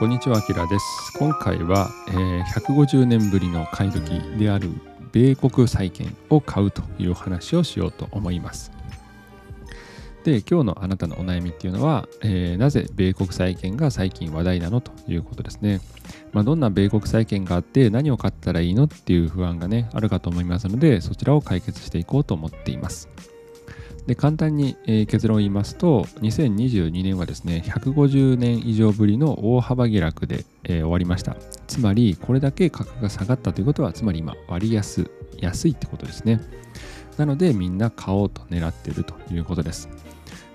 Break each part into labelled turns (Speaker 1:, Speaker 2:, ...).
Speaker 1: こんにちは、あきらです。今回は、えー150年ぶりの買い時である米国債券を買うという話をしようと思います。で、今日のあなたのお悩みっていうのは、えーなぜ米国債券が最近話題なのということですね。まあ、どんな米国債券があって何を買ったらいいのっていう不安がね、あるかと思いますので、そちらを解決していこうと思っています。で簡単に、え結論を言いますと2022年はですね150年以上ぶりの大幅下落で、え終わりました。つまりこれだけ価格が下がったということはつまり今割安安いってことですね。なのでみんな買おうと狙っているということです。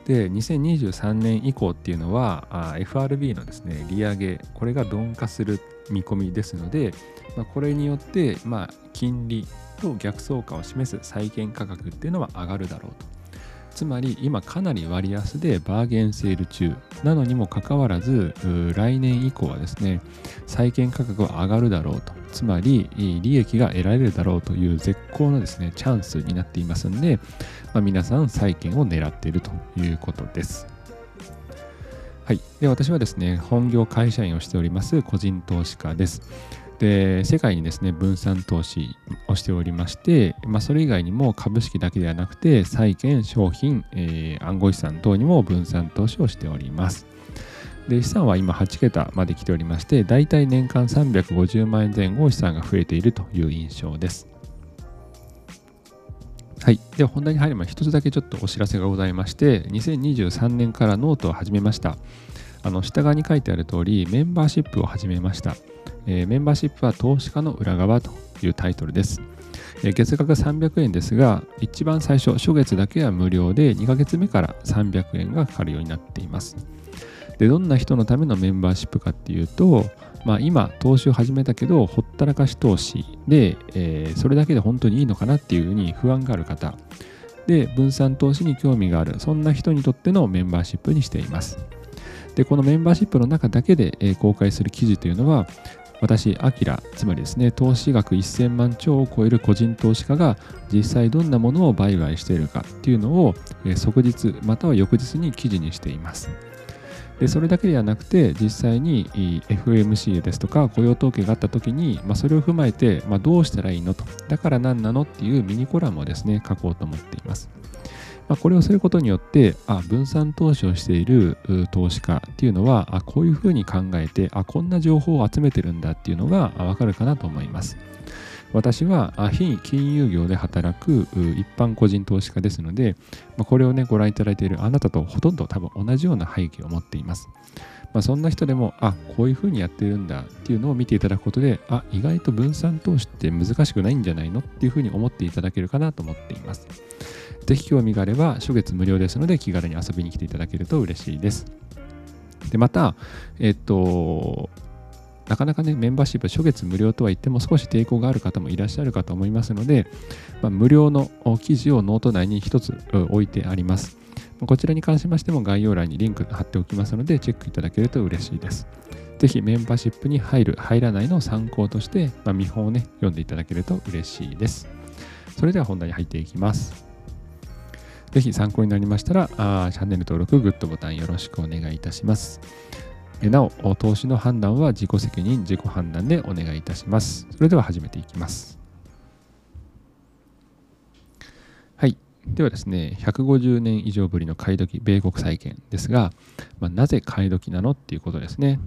Speaker 1: で2023年以降っていうのは FRB のですね利上げこれが鈍化する見込みですので、まあ、これによって、まあ、金利と逆相関を示す債券価格っていうのは上がるだろうと。つまり今かなり割安でバーゲンセール中なのにもかかわらず来年以降はですね債券価格は上がるだろうとつまり利益が得られるだろうという絶好のですねチャンスになっていますので、まあ、皆さん債券を狙っているということです。はい、で私はですね本業会社員をしております個人投資家です。で世界にですね分散投資をしておりまして、まあ、それ以外にも株式だけではなくて債券商品、えー暗号資産等にも分散投資をしております。で資産は今8桁まで来ておりましてだいたい年間350万円前後資産が増えているという印象です。はい、では本題に入る前に一つだけちょっとお知らせがございまして2023年からノートを始めました。あの下側に書いてある通りメンバーシップを始めました。えーメンバーシップは投資家の裏側というタイトルです。えー月額300円ですが、一番最初、初月だけは無料で、2ヶ月目から300円がかかるようになっています。で、どんな人のためのメンバーシップかっていうと、まあ、今、投資を始めたけど、ほったらかし投資で、えーそれだけで本当にいいのかなっていうふうに不安がある方、で、分散投資に興味がある、そんな人にとってのメンバーシップにしています。で、このメンバーシップの中だけで、公開する記事というのは、私、アキラ、つまりですね、投資額1000万兆を超える個人投資家が実際どんなものを売買しているかっていうのを、即日または翌日に記事にしています。でそれだけではなくて実際に FMC ですとか雇用統計があった時に、まあ、それを踏まえて、まあ、どうしたらいいのとだから何なのっていうミニコラムをですね書こうと思っています。まあ、これをすることによってあ分散投資をしている投資家っていうのはあこういうふうに考えてあこんな情報を集めてるんだっていうのがわかるかなと思います。私は非金融業で働く一般個人投資家ですので、ま、これをねご覧いただいているあなたとほとんど多分同じような背景を持っています。まあ、そんな人でもあこういうふうにやってるんだっていうのを見ていただくことであ意外と分散投資って難しくないんじゃないのっていうふうに思っていただけるかなと思っています。ぜひ興味があれば初月無料ですので気軽に遊びに来ていただけると嬉しいです。でまた、えっと、なかなかね、メンバーシップ初月無料とは言っても少し抵抗がある方もいらっしゃるかと思いますので、まあ、無料の記事をノート内に一つ置いてあります。こちらに関しましても概要欄にリンク貼っておきますので、チェックいただけると嬉しいです。ぜひメンバーシップに入る、入らないの参考として、まあ、見本をね、読んでいただけると嬉しいです。それでは本題に入っていきます。ぜひ参考になりましたら、あチャンネル登録、グッドボタンよろしくお願いいたします。なお、投資の判断は自己責任、自己判断でお願いいたします。それでは始めていきます。はい。ではですね、150年以上ぶりの買い時、米国債券ですが、まあ、なぜ買い時なのっていうことですね。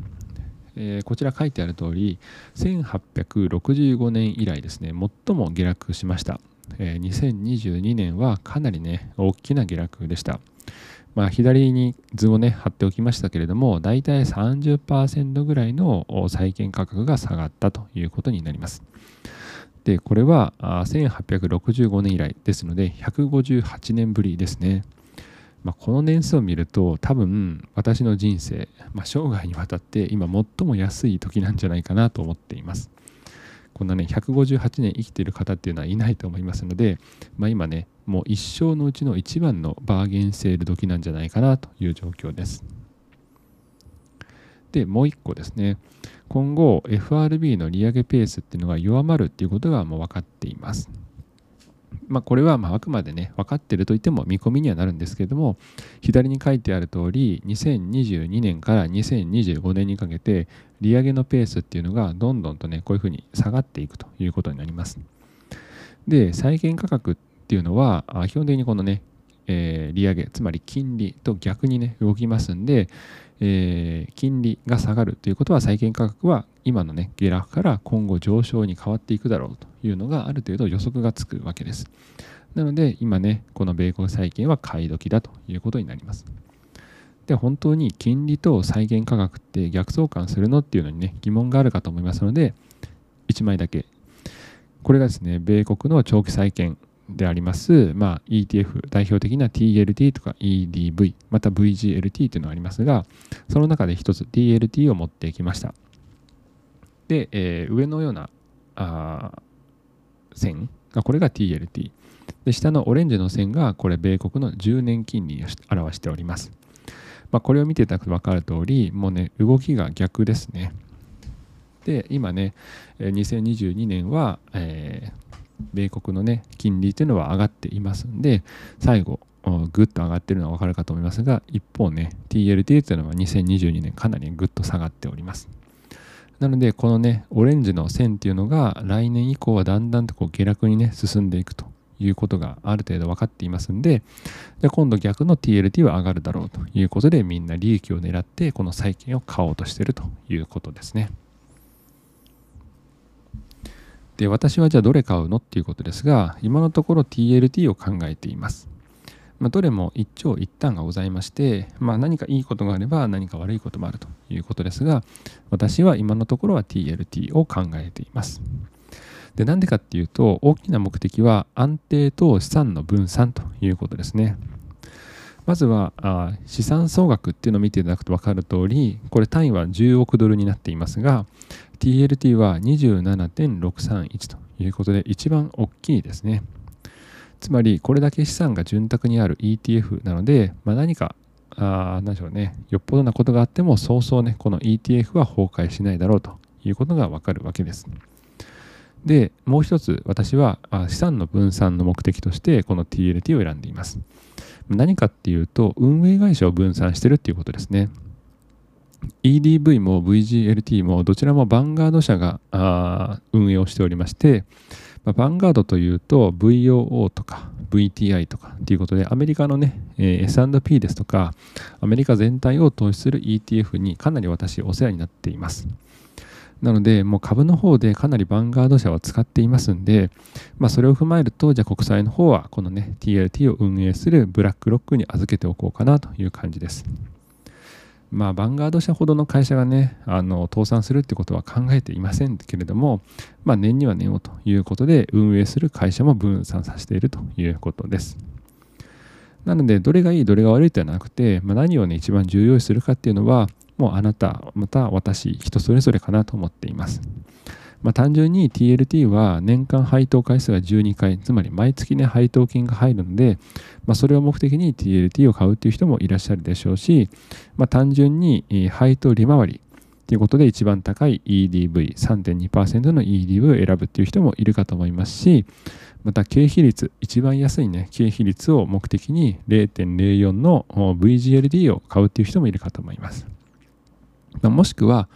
Speaker 1: えーこちら書いてある通り、1865年以来ですね、最も下落しました。えー2022年はかなりね、大きな下落でした。まあ、左に図をね、貼っておきましたけれども、だいたい30%ぐらいの債券価格が下がったということになります。で、これは1865年以来ですので、158年ぶりですね。まあ、この年数を見ると、多分私の人生、まあ、生涯にわたって今最も安い時なんじゃないかなと思っています。こんなね、158年生きている方っていうのはいないと思いますので、まあ、今ね、もう一生のうちの一番のバーゲンセール時なんじゃないかなという状況です。で、もう一個ですね、今後 FRB の利上げペースっていうのが弱まるっていうことがもう分かっています。まあ、これはまああくまでね分かっていると言っても見込みにはなるんですけれども左に書いてある通り2022年から2025年にかけて利上げのペースっていうのがどんどんとねこういうふうに下がっていくということになります。で債券価格っていうのは基本的にこのね、えー、利上げつまり金利と逆にね動きますんで、えー、金利が下がるということは債券価格は今のね下落から今後上昇に変わっていくだろうというのがある程度予測がつくわけです。なので今ねこの米国債券は買い時だということになります。で本当に金利と債券価格って逆相関するのっていうのにね疑問があるかと思いますので1枚だけ。これがですね米国の長期債券であります、まあ、ETF 代表的な TLT とか EDV また VGLT というのがありますがその中で一つ TLT を持ってきました。で、えー、上のようなあ線がこれが TLT で下のオレンジの線がこれ米国の10年金利を表しております。まあ、これを見ていただくと分かる通り、もうね、動きが逆ですね。で、今ね、2022年は、えー、米国のね、金利というのは上がっていますんで、最後、ぐっと上がっているのは分かるかと思いますが、一方ね、TLT というのは2022年かなりぐっと下がっております。なので、このね、オレンジの線っていうのが来年以降はだんだんとこう下落にね、進んでいくということがある程度分かっていますんで、で今度逆の TLT は上がるだろうということで、みんな利益を狙ってこの債券を買おうとしているということですね。で、私はじゃあどれ買うのっていうことですが、今のところ TLT を考えています。まあ、どれも一長一短がございまして、まあ、何かいいことがあれば何か悪いこともあるということですが、私は今のところは TLT を考えています。で、なんでかっていうと、大きな目的は安定と資産の分散ということですね。まずはあ資産総額っていうのを見ていただくと分かる通り、これ単位は10億ドルになっていますが、TLT は27.631ということで一番大きいですね。つまり、これだけ資産が潤沢にある ETF なので、まあ、何かあ何でしょうね、よっぽどなことがあっても、そうそうね、この ETF は崩壊しないだろうということがわかるわけです。で、もう一つ私は資産の分散の目的としてこの TLT を選んでいます。何かっていうと、運営会社を分散してるっていうことですね。EDV も VGLT もどちらもヴァンガード社が運営をしておりまして、ま、ヴァンガードというと VOO とか VTI とかっていうことでアメリカのね、え、S&P ですとかアメリカ全体を投資する ETF にかなり私お世話になっています。なので、もう株の方でかなりヴァンガード社は使っていますんで、まあ、それを踏まえると、じゃあ国債の方はこのね、TLT を運営するブラックロックに預けておこうかなという感じです。まあ、ヴァンガード社ほどの会社がね、あの倒産するってことは考えていませんけれども、まあ、年には年をということで、運営する会社も分散させているということです。なので、どれがいい、どれが悪いではなくて、まあ、何をね、一番重要視するかっていうのは、もうあなた、また私、人それぞれかなと思っています。まあ、単純に TLT は年間配当回数が12回、つまり毎月ね、配当金が入るので、まあ、それを目的に TLT を買うという人もいらっしゃるでしょうし、まあ、単純に配当利回りということで一番高い EDV、3.2%の EDV を選ぶという人もいるかと思いますし、また経費率、一番安いね、経費率を目的に0.04の VGLD を買うという人もいるかと思います。もしくは、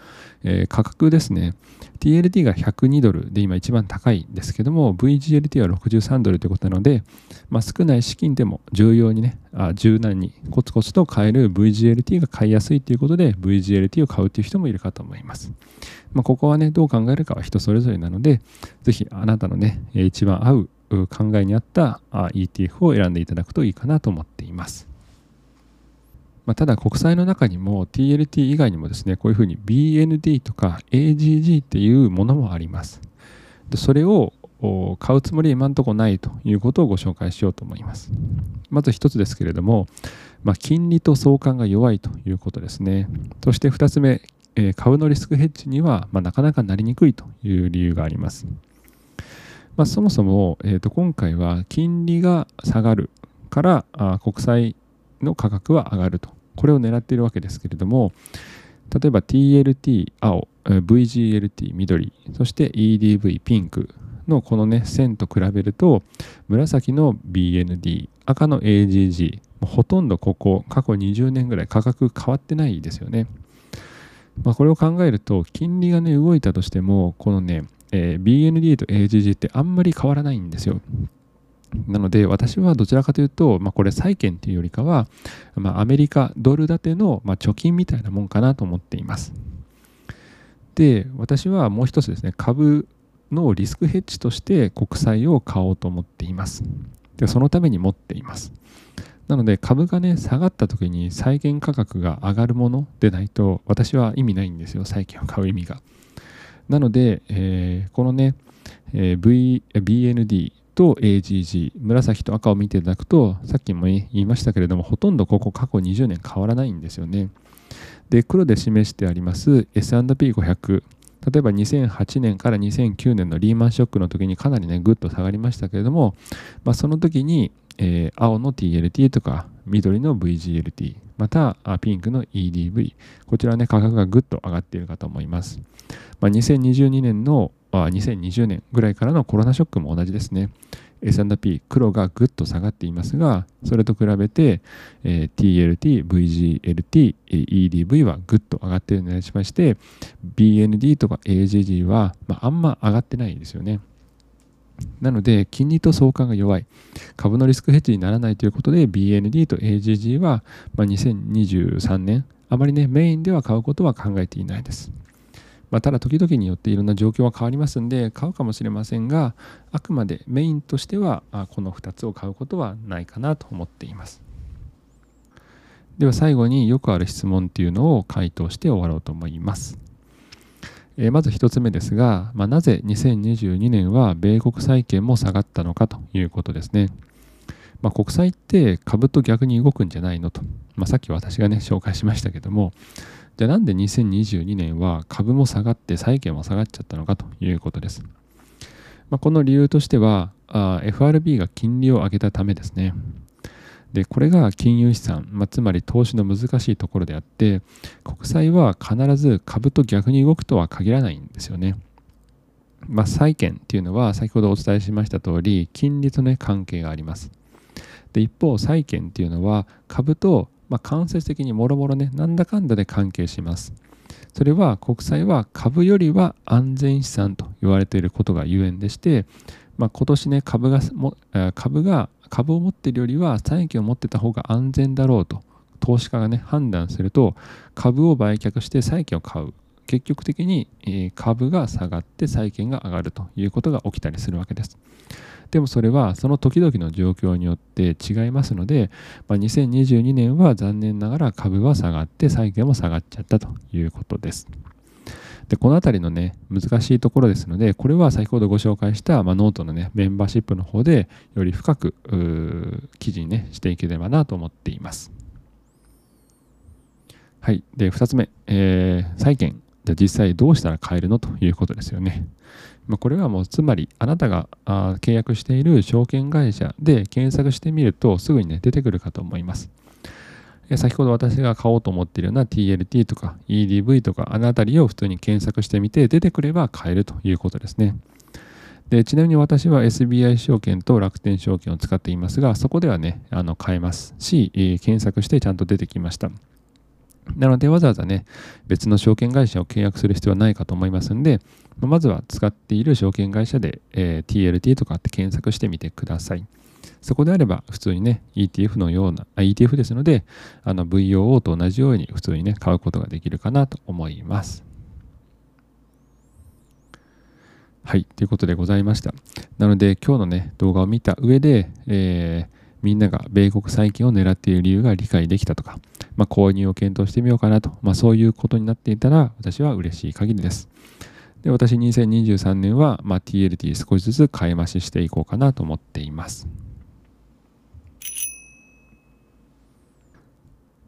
Speaker 1: えー、価格ですね。TLT が102ドルで今一番高いんですけども、VGLT は63ドルということなので、まあ、少ない資金でも重要にね、あ柔軟にコツコツと買える VGLT が買いやすいということで、VGLT を買うという人もいるかと思います。まあ、ここはね、どう考えるかは人それぞれなので、ぜひあなたのね、一番合う考えに合った ETF を選んでいただくといいかなと思っています。まあ、ただ国債の中にも TLT 以外にもですねこういうふうに BND とか AGG っていうものもあります。でそれを買うつもり今んとこないということをご紹介しようと思います。まず一つですけれども、まあ、金利と相関が弱いということですね。そして二つ目、えー、株のリスクヘッジには、まあ、なかなかなりにくいという理由があります。まあ、そもそも、えー、と今回は金利が下がるからあ国債の価格は上がると。これを狙っているわけですけれども、例えば TLT 青、VGLT 緑、そして EDV ピンクのこのね、線と比べると、紫の BND、赤の AGG、ほとんどここ、過去20年ぐらい価格変わってないですよね。まあ、これを考えると金利がね動いたとしてもこのね、えー、BND と AGG ってあんまり変わらないんですよ。なので私はどちらかというと、まあ、これ債券というよりかは、まあ、アメリカドル建ての、まあ、貯金みたいなもんかなと思っています。で私はもう一つですね株のリスクヘッジとして国債を買おうと思っています。でそのために持っています。なので株がね下がった時に債券価格が上がるものでないと私は意味ないんですよ債券を買う意味が。なので、えー、このね、えー、v、BND と AGG 紫と赤を見ていただくとさっきも言いましたけれどもほとんどここ過去20年変わらないんですよね。で黒で示してあります S&P500 例えば2008年から2009年のリーマンショックの時にかなりねぐっと下がりましたけれども、まあ、その時に、えー、青の TLT とか緑の VGLT またピンクの EDV こちらね価格がぐっと上がっているかと思います、まあ、2022年のあ2020年ぐらいからのコロナショックも同じですね。S&P 黒がぐっと下がっていますがそれと比べて、えー、TLT、VGLT、EDV はぐっと上がっているのにしまして BND とか AGG は、まあ、あんま上がってないですよね。なので金利と相関が弱い。株のリスクヘッジにならないということで BND と AGG は、まあ、2023年あまりねメインでは買うことは考えていないです。まあ、ただ時々によっていろんな状況は変わりますんで買うかもしれませんがあくまでメインとしてはこの2つを買うことはないかなと思っています。では最後によくある質問っていうのを回答して終わろうと思います。えまず1つ目ですが、まあ、なぜ2022年は米国債券も下がったのかということですね。まあ、国債って株と逆に動くんじゃないのと、まあ、さっき私がね紹介しましたけどもじゃあなんで2022年は株も下がって債券も下がっちゃったのかということです。まあ、この理由としてはあ FRB が金利を上げたためですね。でこれが金融資産、まあ、つまり投資の難しいところであって国債は必ず株と逆に動くとは限らないんですよね。まあ、債券っていうのは先ほどお伝えしました通り金利とね関係があります。で一方債券っていうのは株とまあ、間接的にもろもろねなんだかんだで関係します。それは国債は株よりは安全資産と言われていることがゆえんでして、まあ、今年ね株がも株が株を持っているよりは債券を持ってた方が安全だろうと投資家がね判断すると株を売却して債券を買う。結局的に株が下がって債券が上がるということが起きたりするわけです。でもそれはその時々の状況によって違いますので、まあ、2022年は残念ながら株は下がって債券も下がっちゃったということです。でこの辺りのね難しいところですのでこれは先ほどご紹介した、まあ、ノートのねメンバーシップの方でより深く記事にねしていければなと思っています。はい。で、2つ目、えー、債券。じゃ実際どうしたら買えるのということですよね。まあ、これはもうつまりあなたがあ契約している証券会社で検索してみるとすぐにね出てくるかと思います。先ほど私が買おうと思っているような TLT とか EDV とかあの辺りを普通に検索してみて出てくれば買えるということですね。でちなみに私は SBI 証券と楽天証券を使っていますがそこではねあの買えますし、検索してちゃんと出てきました。なのでわざわざね、別の証券会社を契約する必要はないかと思いますんで、まずは使っている証券会社で、え、TLT とかって検索してみてください。そこであれば普通にね、ETF のような、ETF ですので、あの VOO と同じように普通にね、買うことができるかなと思います。はい、ということでございました。なので今日のね、動画を見た上で、えー、みんなが米国債券を狙っている理由が理解できたとか、まあ、購入を検討してみようかなと、まあ、そういうことになっていたら私は嬉しい限りです。で私2023年は、まあ、TLT 少しずつ買い増ししていこうかなと思っています。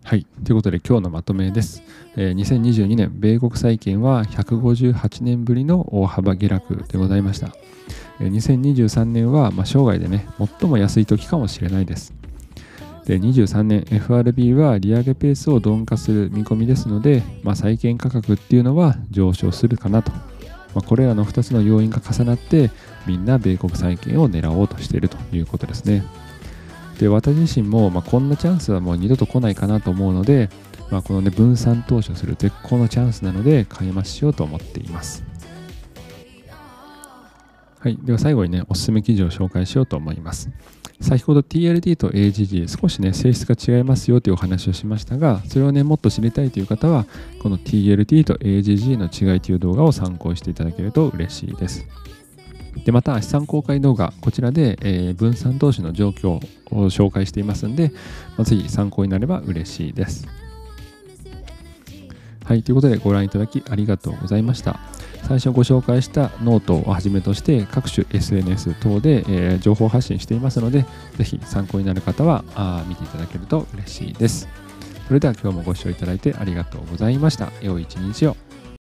Speaker 1: はい。ということで今日のまとめです。えー、2022年、米国債券は158年ぶりの大幅下落でございました。2023年は、まあ、生涯でね、最も安い時かもしれないです。で23年 FRB は利上げペースを鈍化する見込みですので、まあ、債券価格っていうのは上昇するかなと、まあ、これらの2つの要因が重なってみんな米国債券を狙おうとしているということですね。で私自身も、まあ、こんなチャンスはもう二度と来ないかなと思うのでまあ、このね分散投資をする絶好のチャンスなので買い増ししようと思っています。はい。では最後にねおすすめ記事を紹介しようと思います。先ほど TLD と AGG 少しね性質が違いますよというお話をしましたがそれをねもっと知りたいという方はこの TLD と AGG の違いという動画を参考にしていただけると嬉しいです。でまた、資産公開動画、こちらで、えー、分散投資の状況を紹介していますので、まあ、ぜひ参考になれば嬉しいです。はい、ということでご覧いただきありがとうございました。最初ご紹介したノートをはじめとして各種 SNS 等で、え、情報発信していますので、ぜひ参考になる方はあ見ていただけると嬉しいです。それでは今日もご視聴いただいてありがとうございました。良い一日を。